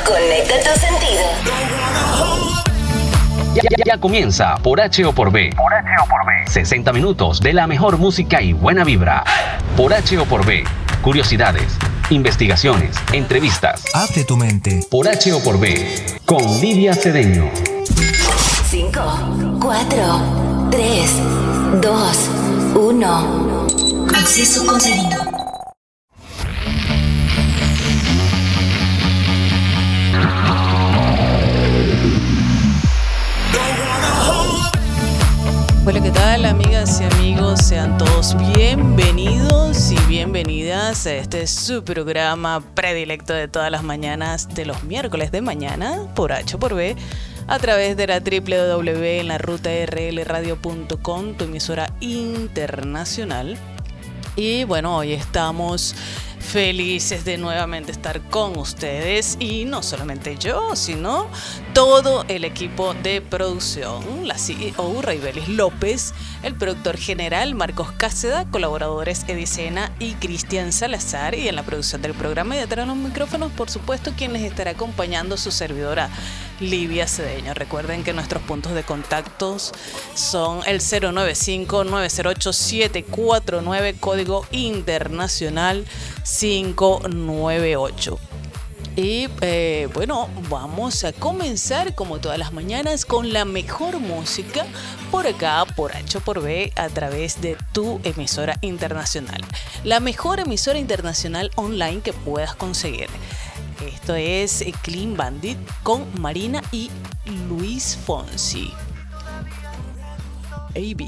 Conecta tus sentidos. Ya, ya- ya comienza por H o por B. Por H o por B. 60 minutos de la mejor música y buena vibra. Por H o por B. Curiosidades, investigaciones, entrevistas. Abre tu mente. Por H o por B. Con Livia Cedeño. 5, 4, 3, 2, 1. Acceso concedido. Hola, ¿qué tal amigas y amigos? Sean todos bienvenidos y bienvenidas a este su programa predilecto de todas las mañanas de los miércoles de mañana por H por B a través de la www en la ruta rlradio.com, tu emisora internacional. Y bueno, hoy estamos felices de nuevamente estar con ustedes y no solamente yo, sino todo el equipo de producción, la CEO Raibelis López, el productor general Marcos Cáceda, colaboradores Edicena y Cristian Salazar y en la producción del programa y detrás de los micrófonos, por supuesto, quien les estará acompañando su servidora Livia Cedeño. Recuerden que nuestros puntos de contactos son el 095-908-749, código internacional 598. Y eh, bueno, vamos a comenzar como todas las mañanas con la mejor música por acá, por H por B, a través de tu emisora internacional. La mejor emisora internacional online que puedas conseguir. Esto es eh, Clean Bandit con Marina y Luis Fonsi. AB.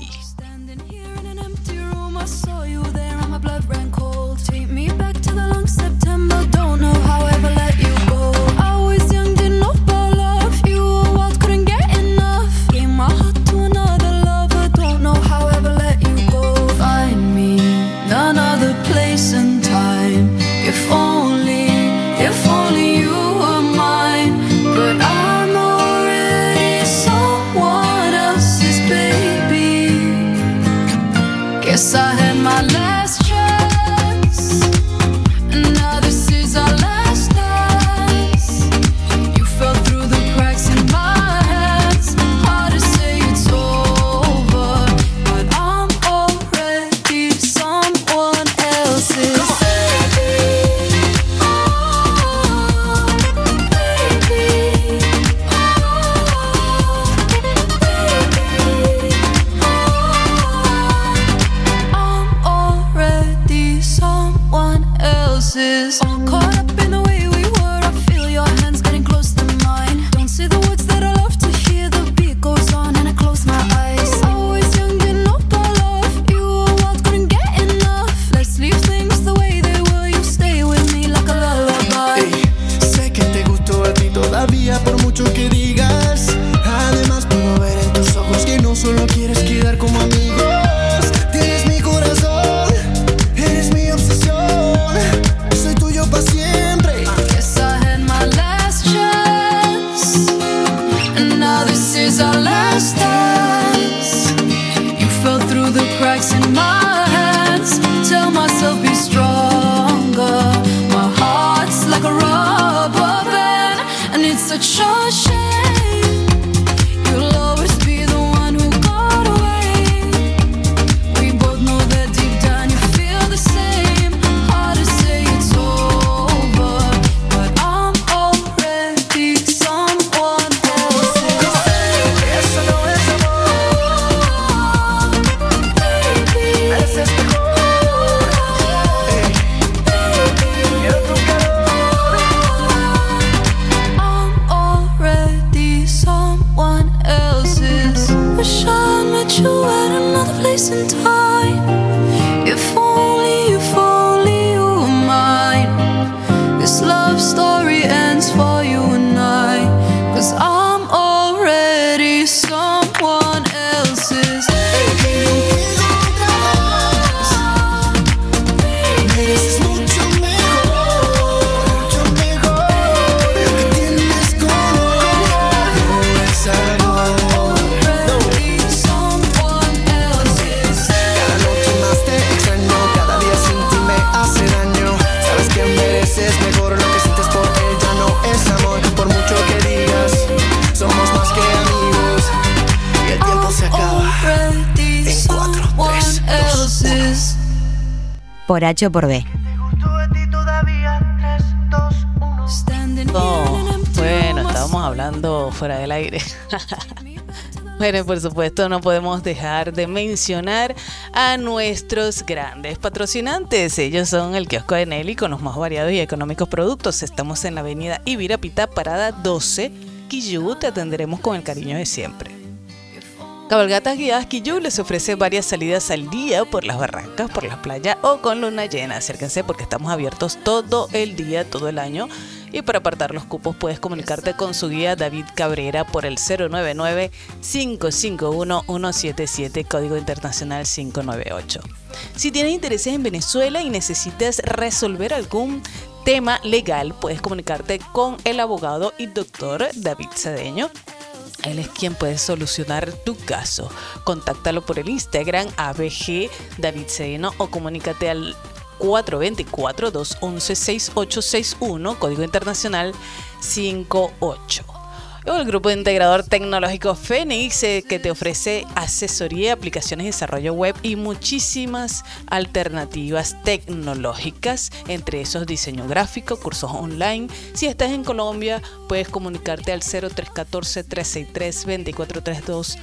Por H o por B. Empty bueno, estábamos hablando fuera del aire. Bueno, por supuesto no podemos dejar de mencionar a nuestros grandes patrocinantes. Ellos son el kiosco de Nelly con los más variados y económicos productos. Estamos en la avenida Ibirapita, parada 12, Quillú. Te atenderemos con el cariño de siempre. Cabalgatas Guiadas Quillú les ofrece varias salidas al día por las barrancas, por la playa o con luna llena. Acérquense porque estamos abiertos todo el día, todo el año. Y para apartar los cupos puedes comunicarte con su guía David Cabrera por el 099-551-177, código internacional 598. Si tienes intereses en Venezuela y necesitas resolver algún tema legal, puedes comunicarte con el abogado y doctor David Cedeño él es quien puede solucionar tu caso. Contáctalo por el Instagram ABG David o comunícate al 424-211-6861, código internacional 58. Luego el grupo integrador tecnológico Fénix eh, que te ofrece asesoría, aplicaciones de desarrollo web y muchísimas alternativas tecnológicas, entre esos diseño gráfico, cursos online. Si estás en Colombia, puedes comunicarte al 0314-363-2432.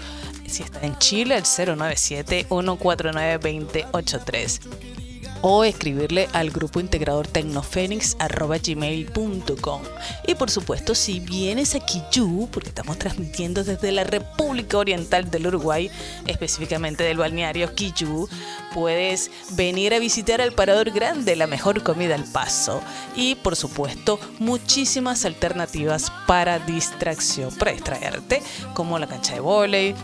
Si estás en Chile, al 097-149-2083 o escribirle al grupo integrador tecnofénix.gmail.com Y por supuesto, si vienes a Quillú, porque estamos transmitiendo desde la República Oriental del Uruguay, específicamente del balneario Quillú, puedes venir a visitar el Parador Grande, la mejor comida al paso. Y por supuesto, muchísimas alternativas para distracción, para distraerte, como la cancha de vóley,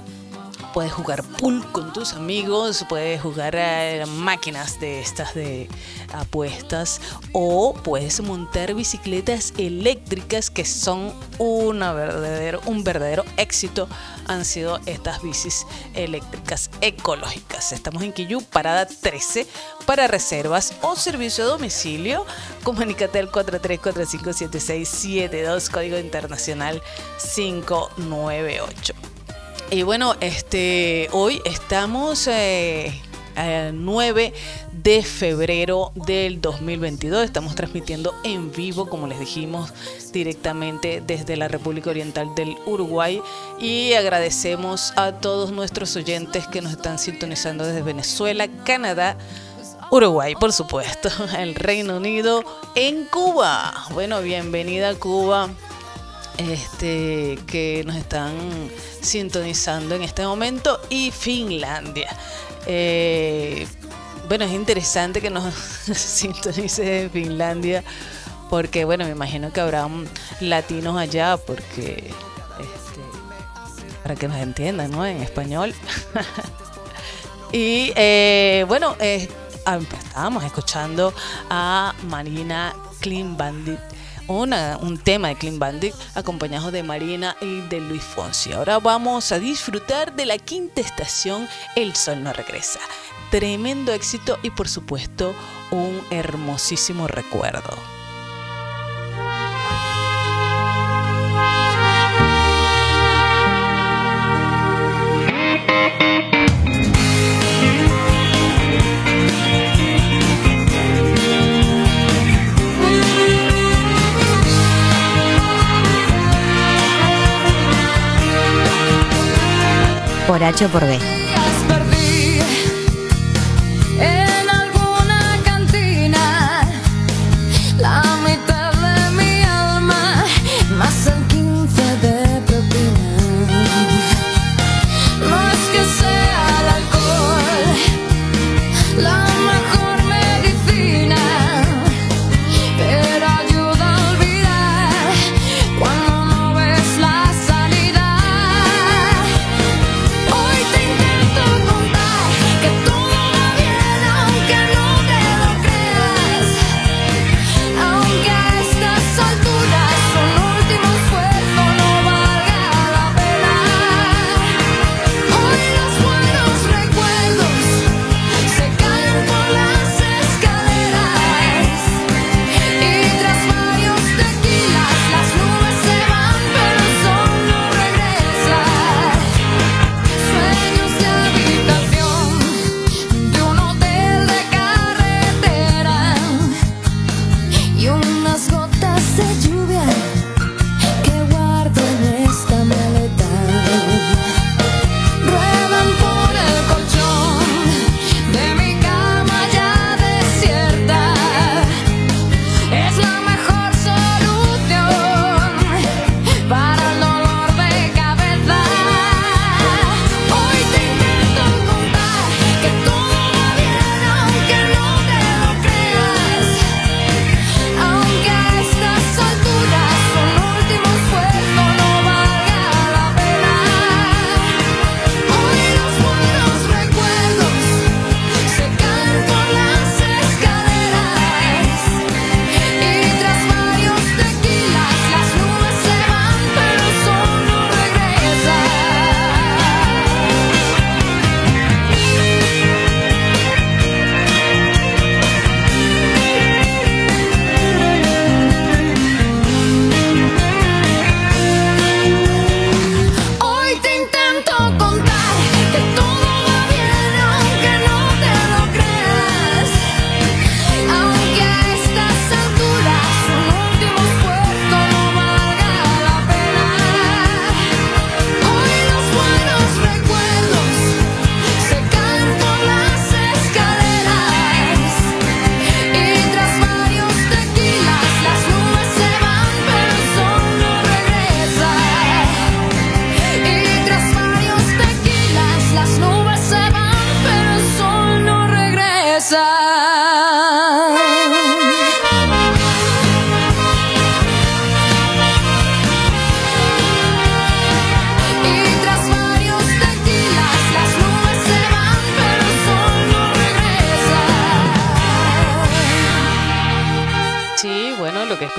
puedes jugar pool con tus amigos, puedes jugar a máquinas de estas de apuestas o puedes montar bicicletas eléctricas que son una verdadero, un verdadero éxito han sido estas bicis eléctricas ecológicas. Estamos en Quillú, parada 13 para reservas o servicio a domicilio. Comunícate al 43457672 código internacional 598. Y bueno, este, hoy estamos eh, a 9 de febrero del 2022. Estamos transmitiendo en vivo, como les dijimos, directamente desde la República Oriental del Uruguay. Y agradecemos a todos nuestros oyentes que nos están sintonizando desde Venezuela, Canadá. Uruguay, por supuesto, el Reino Unido, en Cuba. Bueno, bienvenida a Cuba este, que nos están sintonizando en este momento y Finlandia. Eh, bueno, es interesante que nos sintonice en Finlandia porque, bueno, me imagino que habrá latinos allá porque, este, para que nos entiendan, ¿no? En español. y, eh, bueno, eh, estábamos escuchando a Marina Clean una, un tema de Clean Bandit acompañado de Marina y de Luis Fonsi. Ahora vamos a disfrutar de la quinta estación El Sol no regresa. Tremendo éxito y por supuesto un hermosísimo recuerdo. Por B.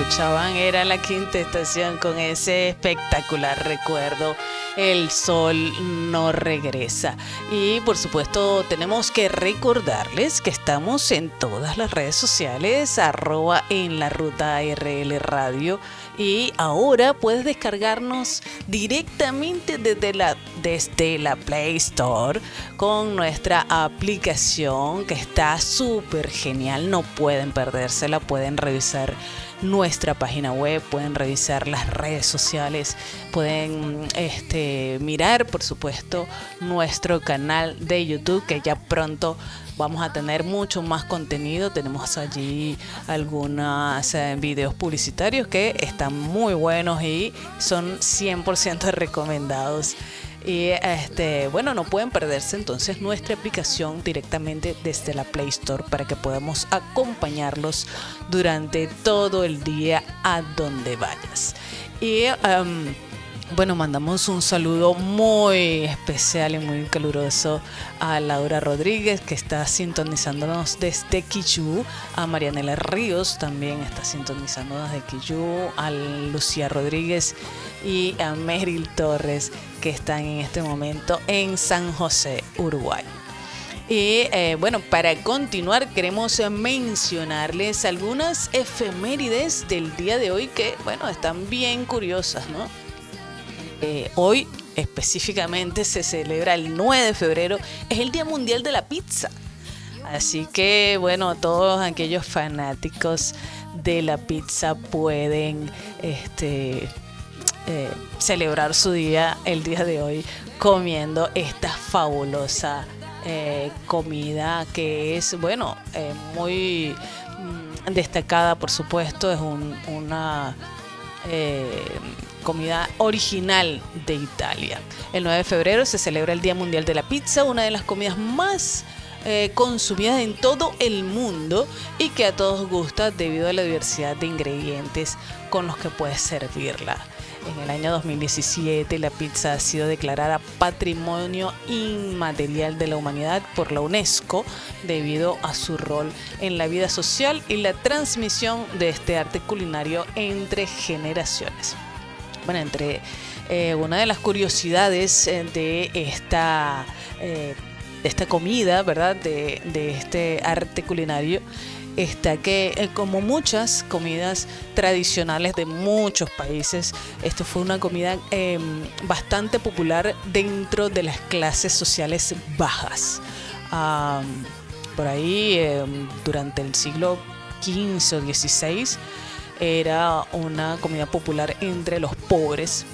escuchaban era la quinta estación con ese espectacular recuerdo. El sol no regresa. Y por supuesto tenemos que recordarles que estamos en todas las redes sociales, arroba en la ruta RL Radio. Y ahora puedes descargarnos directamente desde la, desde la Play Store con nuestra aplicación que está súper genial. No pueden perdérsela, pueden revisar nuestra página web, pueden revisar las redes sociales, pueden este, mirar, por supuesto, nuestro canal de YouTube que ya pronto vamos a tener mucho más contenido. Tenemos allí algunos eh, videos publicitarios que están muy buenos y son 100% recomendados. Y este, bueno, no pueden perderse entonces nuestra aplicación directamente desde la Play Store para que podamos acompañarlos durante todo el día a donde vayas. Y em, bueno, mandamos un saludo muy especial y muy caluroso a Laura Rodríguez, que está sintonizándonos desde Quillú, a Marianela Ríos, también está sintonizándonos desde Quillú, a Lucía Rodríguez y a Meryl Torres, que están en este momento en San José, Uruguay. Y eh, bueno, para continuar queremos mencionarles algunas efemérides del día de hoy que, bueno, están bien curiosas, ¿no? Eh, hoy específicamente se celebra el 9 de febrero, es el Día Mundial de la Pizza. Así que bueno, todos aquellos fanáticos de la pizza pueden este, eh, celebrar su día el día de hoy comiendo esta fabulosa eh, comida que es, bueno, muy mm, destacada, por supuesto, es una comida original de Italia. El 9 de febrero se celebra el Día Mundial de la Pizza, una de las comidas más eh, consumidas en todo el mundo y que a todos gusta debido a la diversidad de ingredientes con los que puedes servirla. En el año 2017 la pizza ha sido declarada Patrimonio Inmaterial de la Humanidad por la UNESCO debido a su rol en la vida social y la transmisión de este arte culinario entre generaciones bueno, entre eh, una de las curiosidades eh, de esta, eh, esta comida, ¿verdad? De, de, este arte culinario, está que como muchas comidas tradicionales de muchos países, esto fue una comida em, bastante popular dentro de las clases sociales bajas. por ahí, em, durante el siglo XV o XVI, era una comida popular entre los pobres.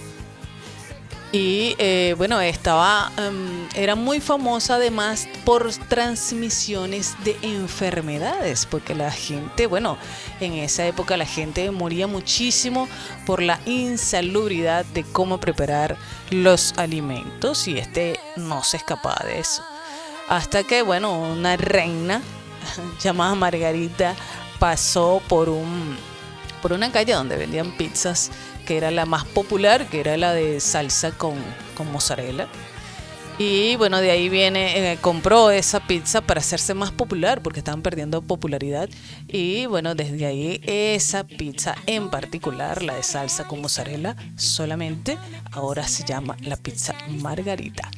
Y eh, bueno, estaba, em, era muy famosa además por transmisiones de enfermedades, porque la gente, bueno, en esa época la gente moría muchísimo por la insalubridad de cómo preparar los alimentos y este no se escapaba de eso. Hasta que, bueno, una reina llamada Margarita pasó por un por una calle donde vendían pizzas, que era la más popular, que era la de salsa con, con mozzarella. Y bueno, de ahí viene, eh, compró esa pizza para hacerse más popular porque estaban perdiendo popularidad. Y bueno, desde ahí esa pizza en particular, la de salsa con mozzarella, solamente ahora se llama la pizza margarita.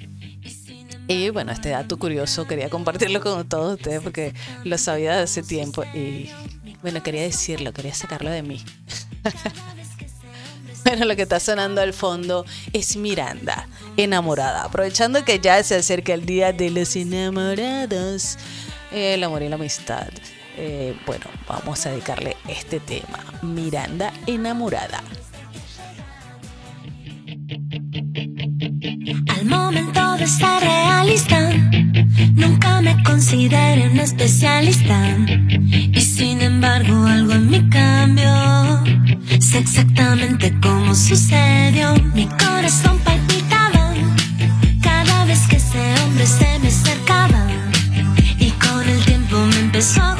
Y bueno, este dato curioso quería compartirlo con todos ustedes porque lo sabía de hace tiempo y bueno, quería decirlo, quería sacarlo de mí. bueno, lo que está sonando al fondo es Miranda, enamorada. Aprovechando que ya se acerca el día de los enamorados, el amor y la amistad. Eh, bueno, vamos a dedicarle este tema, Miranda enamorada. Al momento de realista, nunca me consideré un especialista. Y sin embargo, algo en mí cambió. Sé exactamente cómo sucedió. Mi corazón palpitaba cada vez que ese hombre se me acercaba. Y con el tiempo me empezó a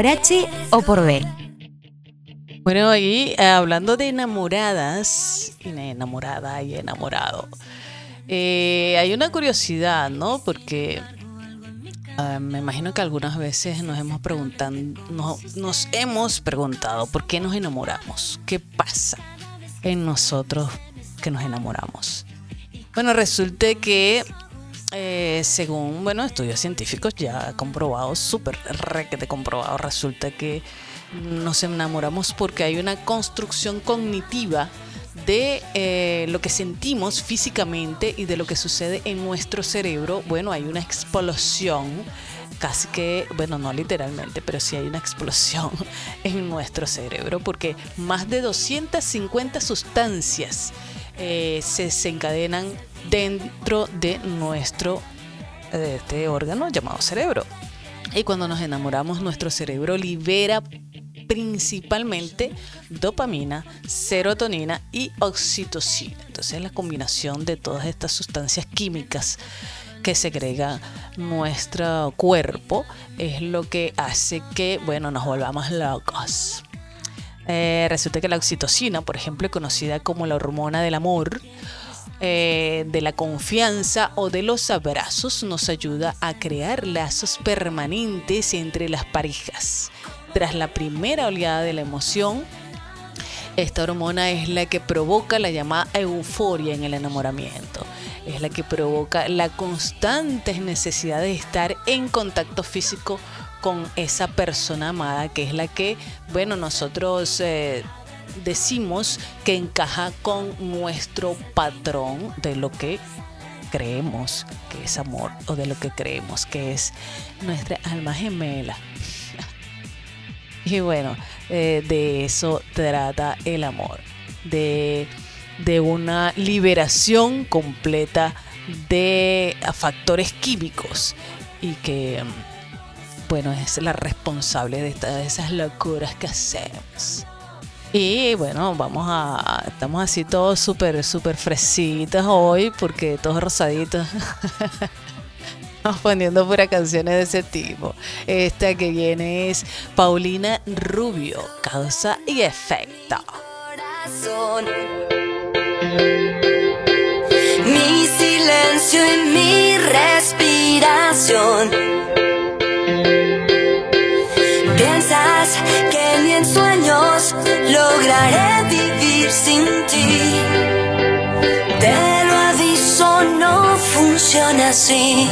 ¿Por H o por B? Bueno, ahí eh, hablando de enamoradas, enamorada y enamorado, eh, hay una curiosidad, ¿no? Porque ah, me imagino que algunas veces nos hemos preguntado, nos hemos preguntado por qué nos enamoramos, qué pasa en nosotros que nos enamoramos. Bueno, resulta que eh, según bueno estudios científicos ya comprobados, súper requete comprobado, resulta que nos enamoramos porque hay una construcción cognitiva de eh, lo que sentimos físicamente y de lo que sucede en nuestro cerebro. Bueno, hay una explosión, casi que, bueno, no literalmente, pero sí hay una explosión en nuestro cerebro porque más de 250 sustancias eh, se desencadenan dentro de nuestro de este órgano llamado cerebro. Y cuando nos enamoramos, nuestro cerebro libera principalmente dopamina, serotonina y oxitocina. Entonces la combinación de todas estas sustancias químicas que segrega nuestro cuerpo es lo que hace que, bueno, nos volvamos locos. Eh, resulta que la oxitocina, por ejemplo, conocida como la hormona del amor, eh, de la confianza o de los abrazos, nos ayuda a crear lazos permanentes entre las parejas. Tras la primera oleada de la emoción, esta hormona es la que provoca la llamada euforia en el enamoramiento. Es la que provoca la constante necesidad de estar en contacto físico con esa persona amada, que es la que, bueno, nosotros eh, decimos que encaja con nuestro patrón de lo que creemos que es amor o de lo que creemos que es nuestra alma gemela. Y bueno, eh, de eso trata el amor, de, de una liberación completa de factores químicos y que, bueno, es la responsable de todas esas locuras que hacemos. Y bueno, vamos a. Estamos así todos súper, súper fresitas hoy, porque todos rosaditos. Estamos poniendo pura canciones de ese tipo. Esta que viene es Paulina Rubio, causa y efecto. Mi silencio y mi respiración. En sueños lograré vivir sin ti. Te lo aviso, no funciona así.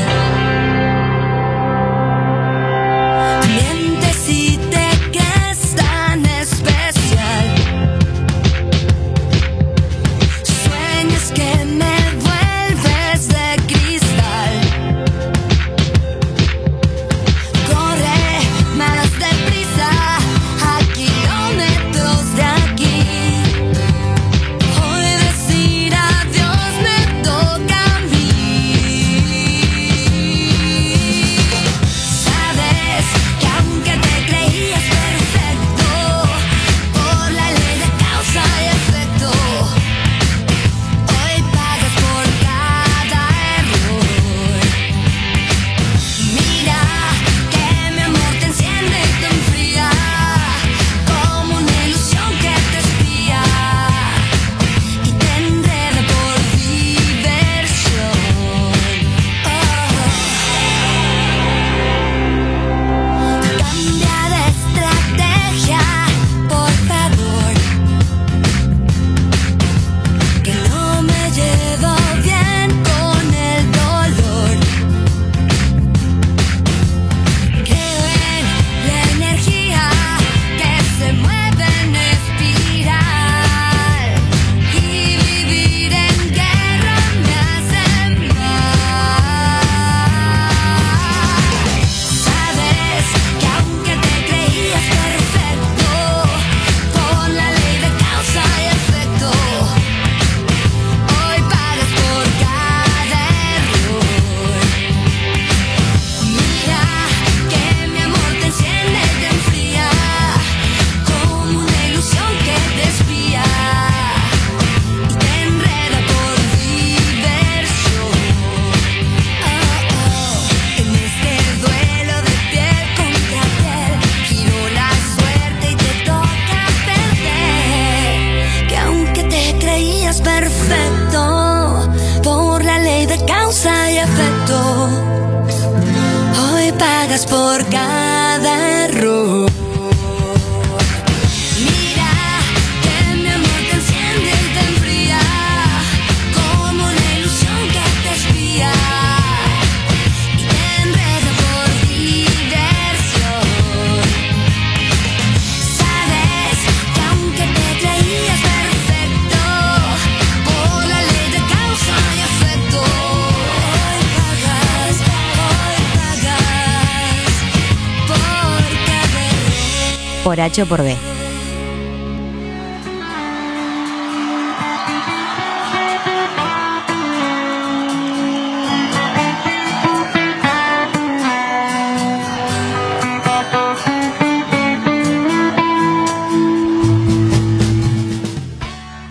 Por B.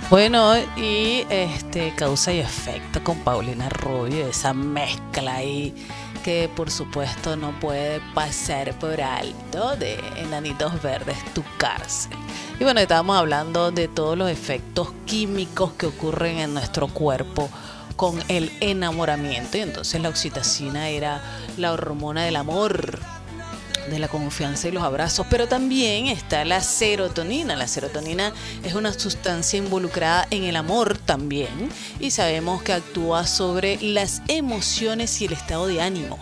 Bueno, y este causa y efecto con Paulina Rubio, esa mezcla ahí que por supuesto no puede pasar por alto de Enanitos Verdes, tu cárcel. Y bueno, estábamos hablando de todos los efectos químicos que ocurren en nuestro cuerpo con el enamoramiento. Y entonces la oxitocina era la hormona del amor, de la confianza y los abrazos, pero también está la serotonina. La serotonina es una sustancia involucrada en el amor también y sabemos que actúa sobre las emociones y el estado de ánimo.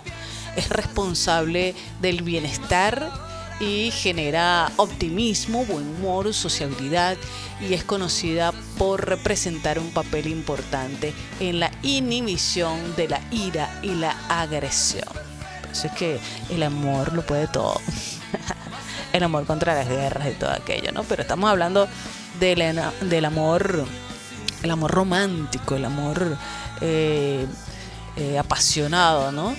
Es responsable del bienestar y genera optimismo, buen humor, sociabilidad y es conocida por representar un papel importante en la inhibición de la ira y la agresión. Es que el amor lo puede todo. el amor contra las guerras y todo aquello, ¿no? Pero estamos hablando del, del amor, el amor romántico, el amor eh, eh, apasionado, ¿no?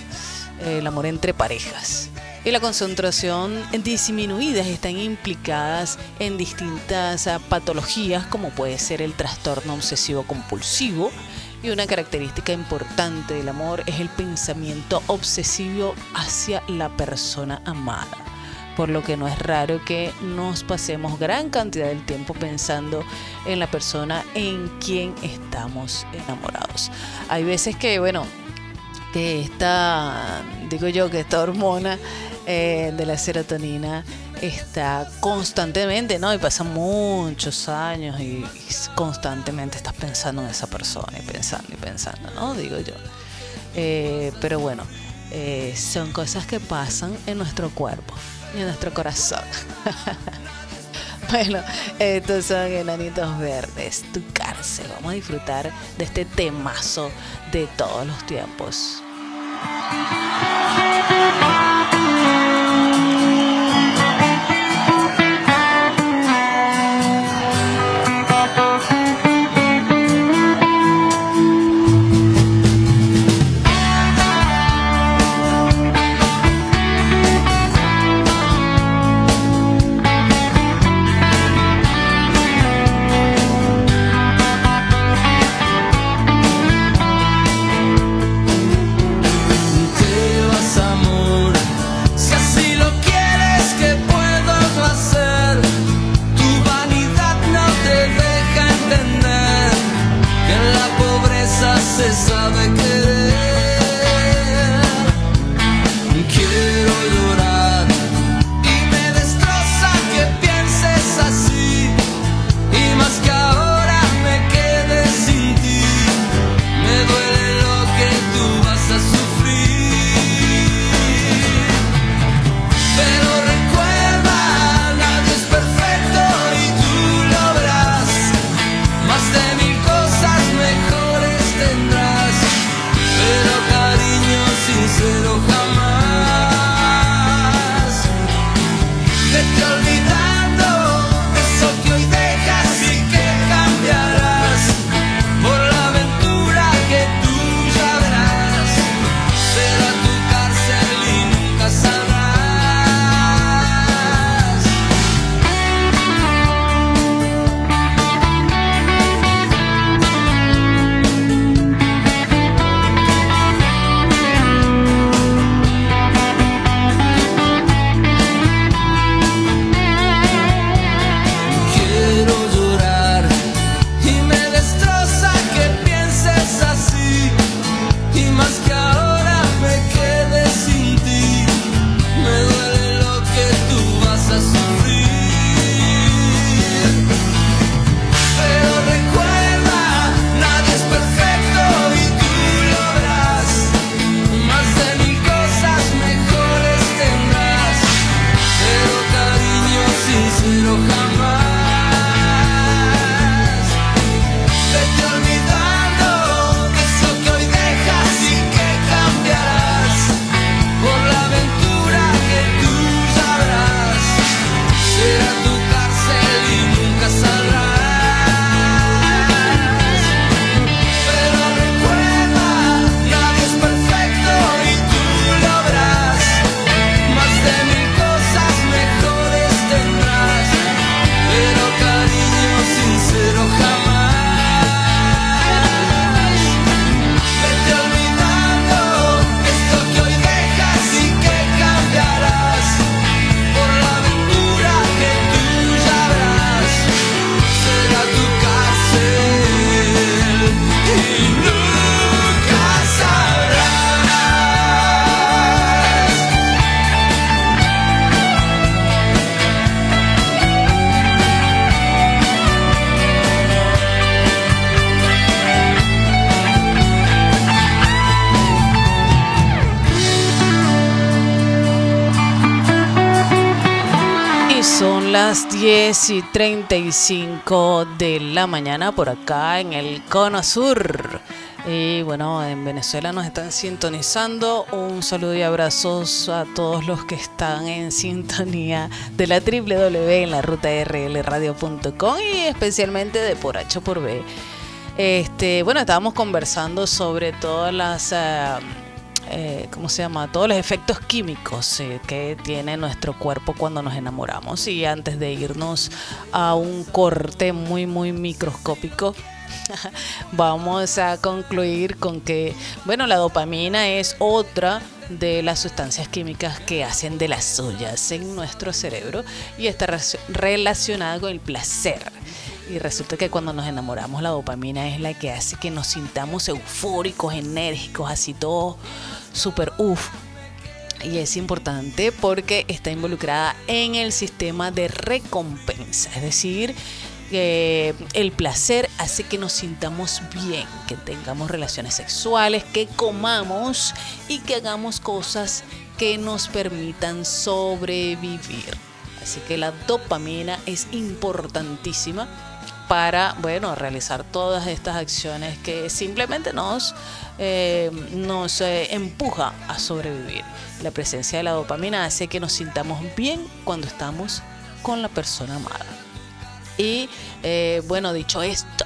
El amor entre parejas. Y la concentración disminuidas están implicadas en distintas ah, patologías como puede ser el trastorno obsesivo compulsivo, y una característica importante del amor es el pensamiento obsesivo hacia la persona amada. Por lo que no es raro que nos pasemos gran cantidad del tiempo pensando en la persona en quien estamos enamorados. Hay veces que, bueno, que esta, digo yo, que esta hormona eh, de la serotonina está constantemente, ¿no? Y pasan muchos años y, constantemente estás pensando en esa persona y pensando y pensando, ¿no? Digo yo. Eh, pero bueno, eh, son cosas que pasan en nuestro cuerpo y en nuestro corazón. Bueno, estos son enanitos verdes, tu cárcel. Vamos a disfrutar de este temazo de todos los tiempos. 10 y 35 de la mañana por acá en el Cono Sur. Y bueno, en Venezuela nos están sintonizando. Un saludo y abrazos a todos los que están en sintonía de la www en la ruta rlradio.com y especialmente de por H por B. Este, bueno, estábamos conversando sobre todas las eh, eh, ¿cómo se llama? Todos los efectos químicos eh, que tiene nuestro cuerpo cuando nos enamoramos. Y antes de irnos a un corte muy, muy microscópico, vamos a concluir con que, bueno, la dopamina es otra de las sustancias químicas que hacen de las suyas en nuestro cerebro y está relacionada con el placer. Y resulta que cuando nos enamoramos la dopamina es la que hace que nos sintamos eufóricos, enérgicos, así todo súper uff. Y es importante porque está involucrada en el sistema de recompensa. Es decir, el placer hace que nos sintamos bien, que tengamos relaciones sexuales, que comamos y que hagamos cosas que nos permitan sobrevivir. Así que la dopamina es importantísima para, bueno, realizar todas estas acciones que simplemente nos, eh, nos eh, empuja a sobrevivir. La presencia de la dopamina hace que nos sintamos bien cuando estamos con la persona amada. Y eh, bueno, dicho esto,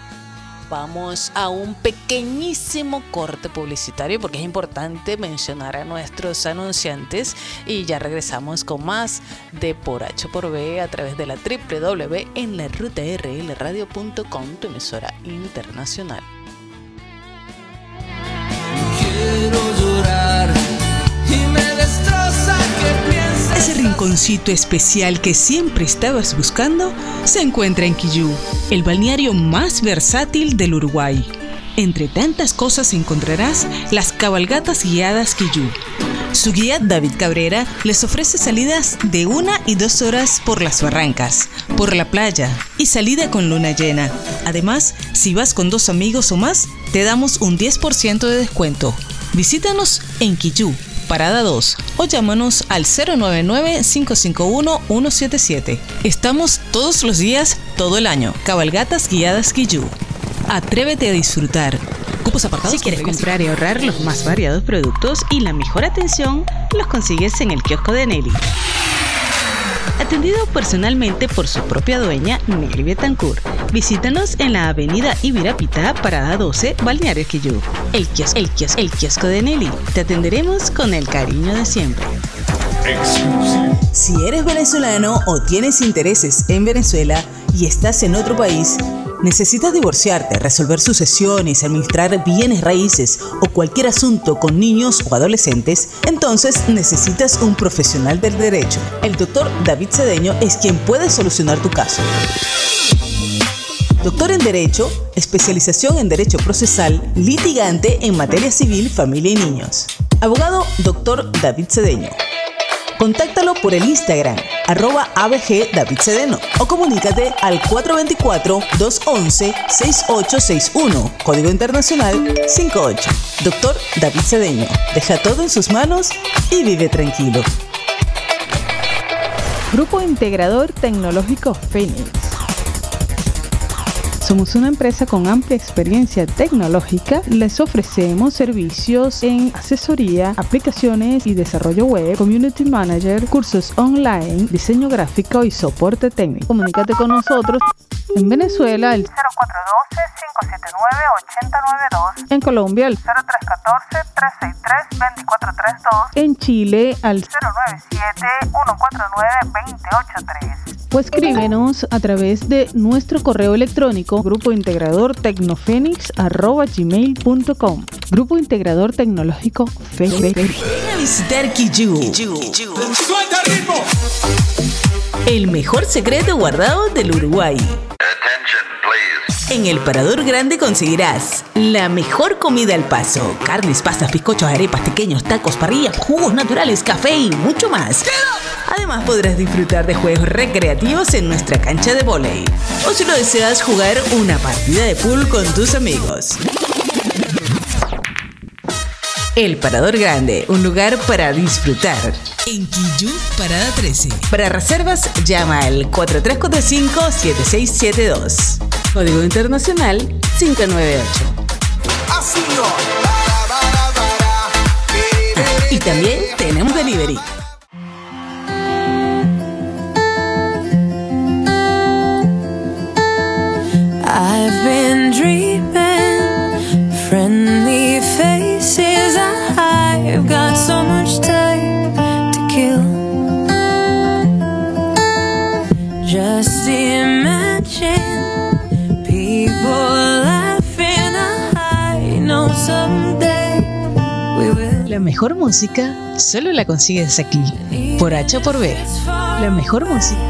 vamos a un pequeñísimo corte publicitario porque es importante mencionar a nuestros anunciantes y ya regresamos con más de Por H por B a través de la www en la ruta rlradio.com, tu emisora internacional. Rinconcito especial que siempre estabas buscando se encuentra en Quillú, el balneario más versátil del Uruguay. Entre tantas cosas encontrarás las cabalgatas guiadas Quillú. Su guía David Cabrera les ofrece salidas de una y dos horas por las barrancas, por la playa y salida con luna llena. Además, si vas con dos amigos o más, te damos un 10% de descuento. Visítanos en Quillú, Parada 2 o llámanos al 099-551-177. Estamos todos los días, todo el año. Cabalgatas guiadas Quillú. Atrévete a disfrutar. Cupos apartados. Si quieres comprar y ahorrar los más variados productos y la mejor atención, los consigues en el kiosco de Nelly. Atendido personalmente por su propia dueña, Nelly Betancourt. Visítanos en la avenida Ibirapitá, parada 12, Balneario Quillú. El kiosco, el kiosco, el kiosco de Nelly. Te atenderemos con el cariño de siempre. Si eres venezolano o tienes intereses en Venezuela y estás en otro país, necesitas divorciarte, resolver sucesiones, administrar bienes raíces o cualquier asunto con niños o adolescentes, entonces necesitas un profesional del derecho. El doctor David Cedeño es quien puede solucionar tu caso. Doctor en Derecho, especialización en Derecho Procesal, litigante en materia civil, familia y niños. Abogado Doctor David Cedeño. Contáctalo por el Instagram, arroba ABG David Sedeno, o comunícate al 424-211-6861, código internacional 58. Doctor David Cedeño, deja todo en sus manos y vive tranquilo. Grupo Integrador Tecnológico Phoenix. Somos una empresa con amplia experiencia tecnológica. Les ofrecemos servicios en asesoría, aplicaciones y desarrollo web, community manager, cursos online, diseño gráfico y soporte técnico. Comunícate con nosotros en Venezuela al 0412-579-8092. en Colombia al 0314-363-2432. en Chile al 097-149-283. o escríbenos a través de nuestro correo electrónico grupo integrador gmail.com Grupo Integrador Tecnológico Fénix. Ven a visitar Quillú. El mejor secreto guardado del Uruguay. En el Parador Grande conseguirás la mejor comida al paso. Carnes, pastas, bizcochos, arepas, pequeños, tacos, parrillas, jugos naturales, café y mucho más. Además podrás disfrutar de juegos recreativos en nuestra cancha de vóley. O si lo deseas jugar una partida de pool con tus amigos. El Parador Grande, un lugar para disfrutar. En Quillú, Parada 13. Para reservas, llama al 4345-7672. Código Internacional 598. Y también tenemos delivery. Mejor música solo la consigues aquí. Por H o por B. La mejor música.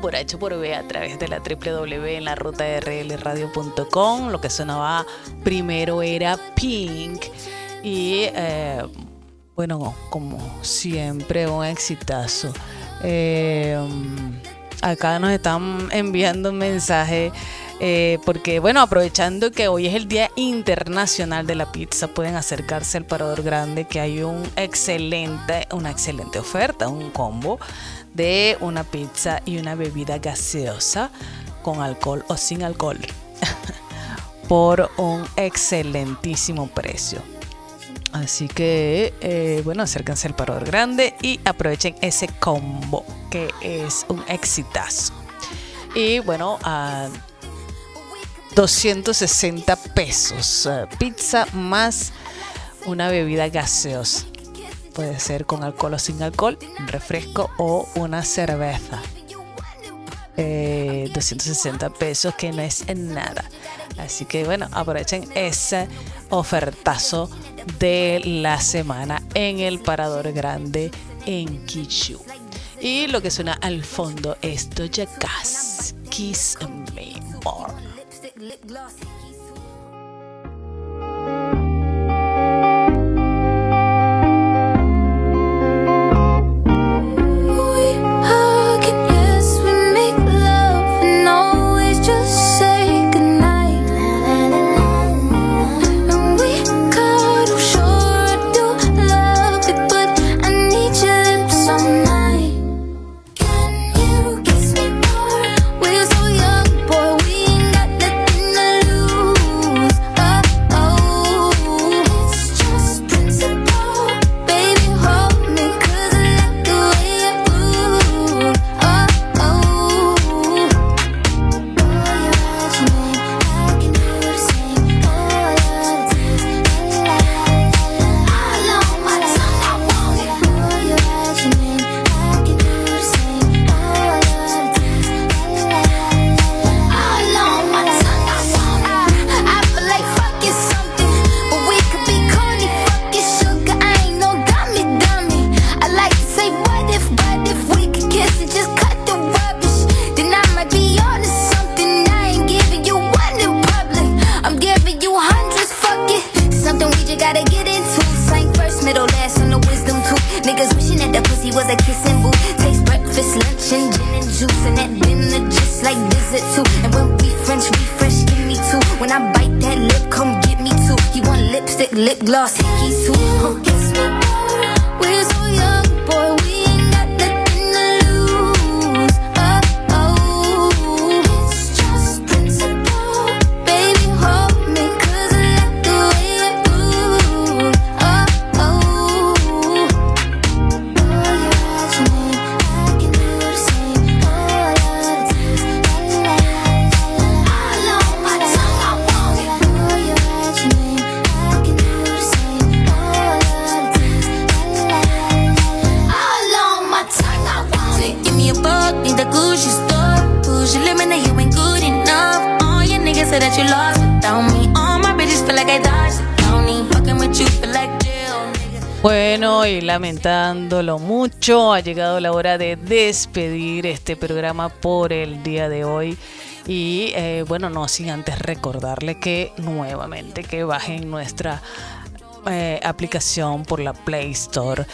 Por H por B a través de la www en la ruta rlradio.com. Lo que sonaba primero era Pink y eh, bueno, como siempre, un exitazo. Eh, acá nos están enviando un mensaje. Eh, porque bueno, aprovechando que hoy es el Día Internacional de la Pizza, pueden acercarse al Parador Grande que hay un excelente, una excelente oferta, un combo de una pizza y una bebida gaseosa con alcohol o sin alcohol por un excelentísimo precio. Así que, eh, bueno, acérquense al Parador Grande y aprovechen ese combo que es un exitazo. Y bueno, a 260 pesos. eh, pizza más una bebida gaseosa. Puede ser con alcohol o sin alcohol, un refresco o una cerveza. Eh, 260 pesos que no es nada. Así que bueno, aprovechen ese ofertazo de la semana en el Parador Grande en Kichu. Y lo que suena al fondo es Doja Cat, Kiss Me More. lip gloss. Bueno, y lamentándolo mucho, ha llegado la hora de despedir este programa por el día de hoy. Y eh, bueno, no sin antes recordarle que nuevamente que bajen nuestra eh, aplicación por la Play Store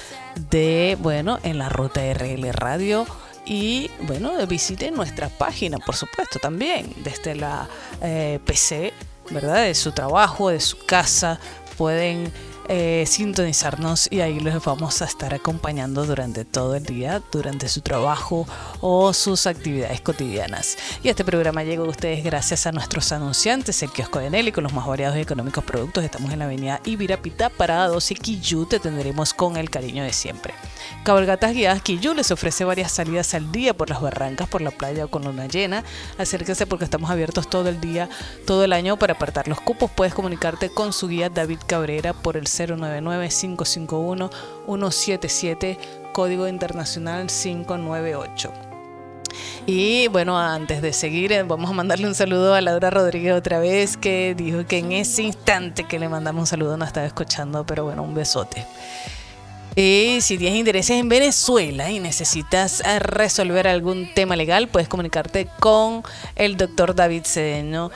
de, bueno, en la ruta RL Radio. Y bueno, visiten nuestra página, por supuesto, también desde la eh, PC, ¿verdad? De su trabajo, de su casa, pueden eh, sintonizarnos y ahí les vamos a estar acompañando durante todo el día, durante su trabajo o sus actividades cotidianas. Y este programa llega a ustedes gracias a nuestros anunciantes, el kiosco de Nelly con los más variados y económicos productos. Estamos en la avenida Ibirapita, parada 12 Quillú, te tendremos con el cariño de siempre. Cabalgatas Guiadas Quillú les ofrece varias salidas al día por las barrancas, por la playa o con luna llena. Acérquese porque estamos abiertos todo el día, todo el año para apartar los cupos. Puedes comunicarte con su guía David Cabrera por el 099-551-177, código internacional 598. Y bueno, antes de seguir, eh, vamos a mandarle un saludo a Laura Rodríguez otra vez, que dijo que en ese instante que le mandamos un saludo no estaba escuchando, pero bueno, un besote. Y si tienes intereses en Venezuela y necesitas eh, resolver algún tema legal, puedes comunicarte con el doctor David Cedeño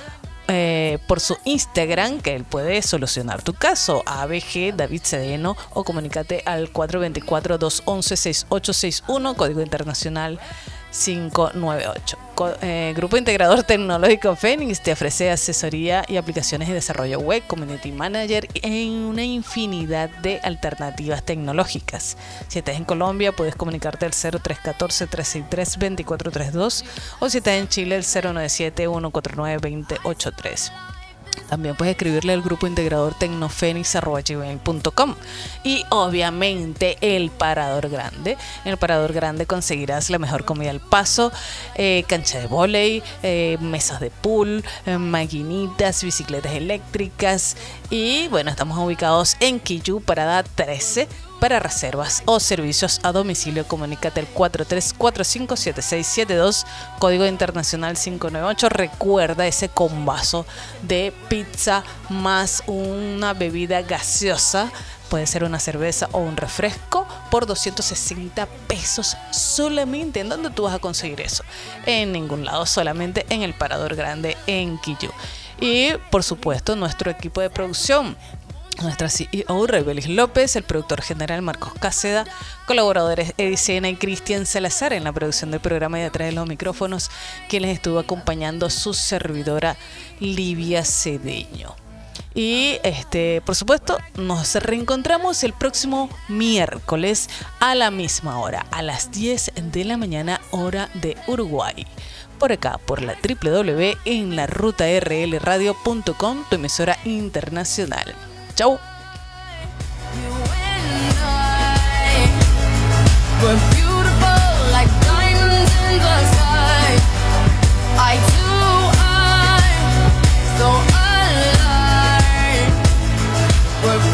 eh, por su Instagram, que él puede solucionar tu caso, ABG David Cedeno, o comunícate al 424-211-6861, código internacional 598. Co- eh, Grupo Integrador Tecnológico Fénix te ofrece asesoría y aplicaciones de desarrollo web, community manager en una infinidad de alternativas tecnológicas. Si estás en Colombia, puedes comunicarte al 0314-363-2432 o si estás en Chile, el 097-149-2083. También puedes escribirle al grupo integrador tecnofenix.com y obviamente el Parador Grande. En el Parador Grande conseguirás la mejor comida al paso, eh, cancha de volei, eh, mesas de pool, eh, maquinitas, bicicletas eléctricas y bueno, estamos ubicados en Quillú, Parada 13. Para reservas o servicios a domicilio, comunícate al 43457672, código internacional 598. Recuerda ese combazo de pizza más una bebida gaseosa. Puede ser una cerveza o un refresco por 260 pesos solamente. ¿En dónde tú vas a conseguir eso? En ningún lado, solamente en el Parador Grande en Quillú. Y por supuesto, nuestro equipo de producción nuestra CEO Rebelis López, el productor general Marcos Cáceda, colaboradores Edicena y Cristian Salazar en la producción del programa y detrás de los micrófonos, quien les estuvo acompañando su servidora Livia Cedeño. Y este, por supuesto, nos reencontramos el próximo miércoles a la misma hora, a las 10 de la mañana, hora de Uruguay. Por acá, por la www tu emisora internacional. Ciao! We're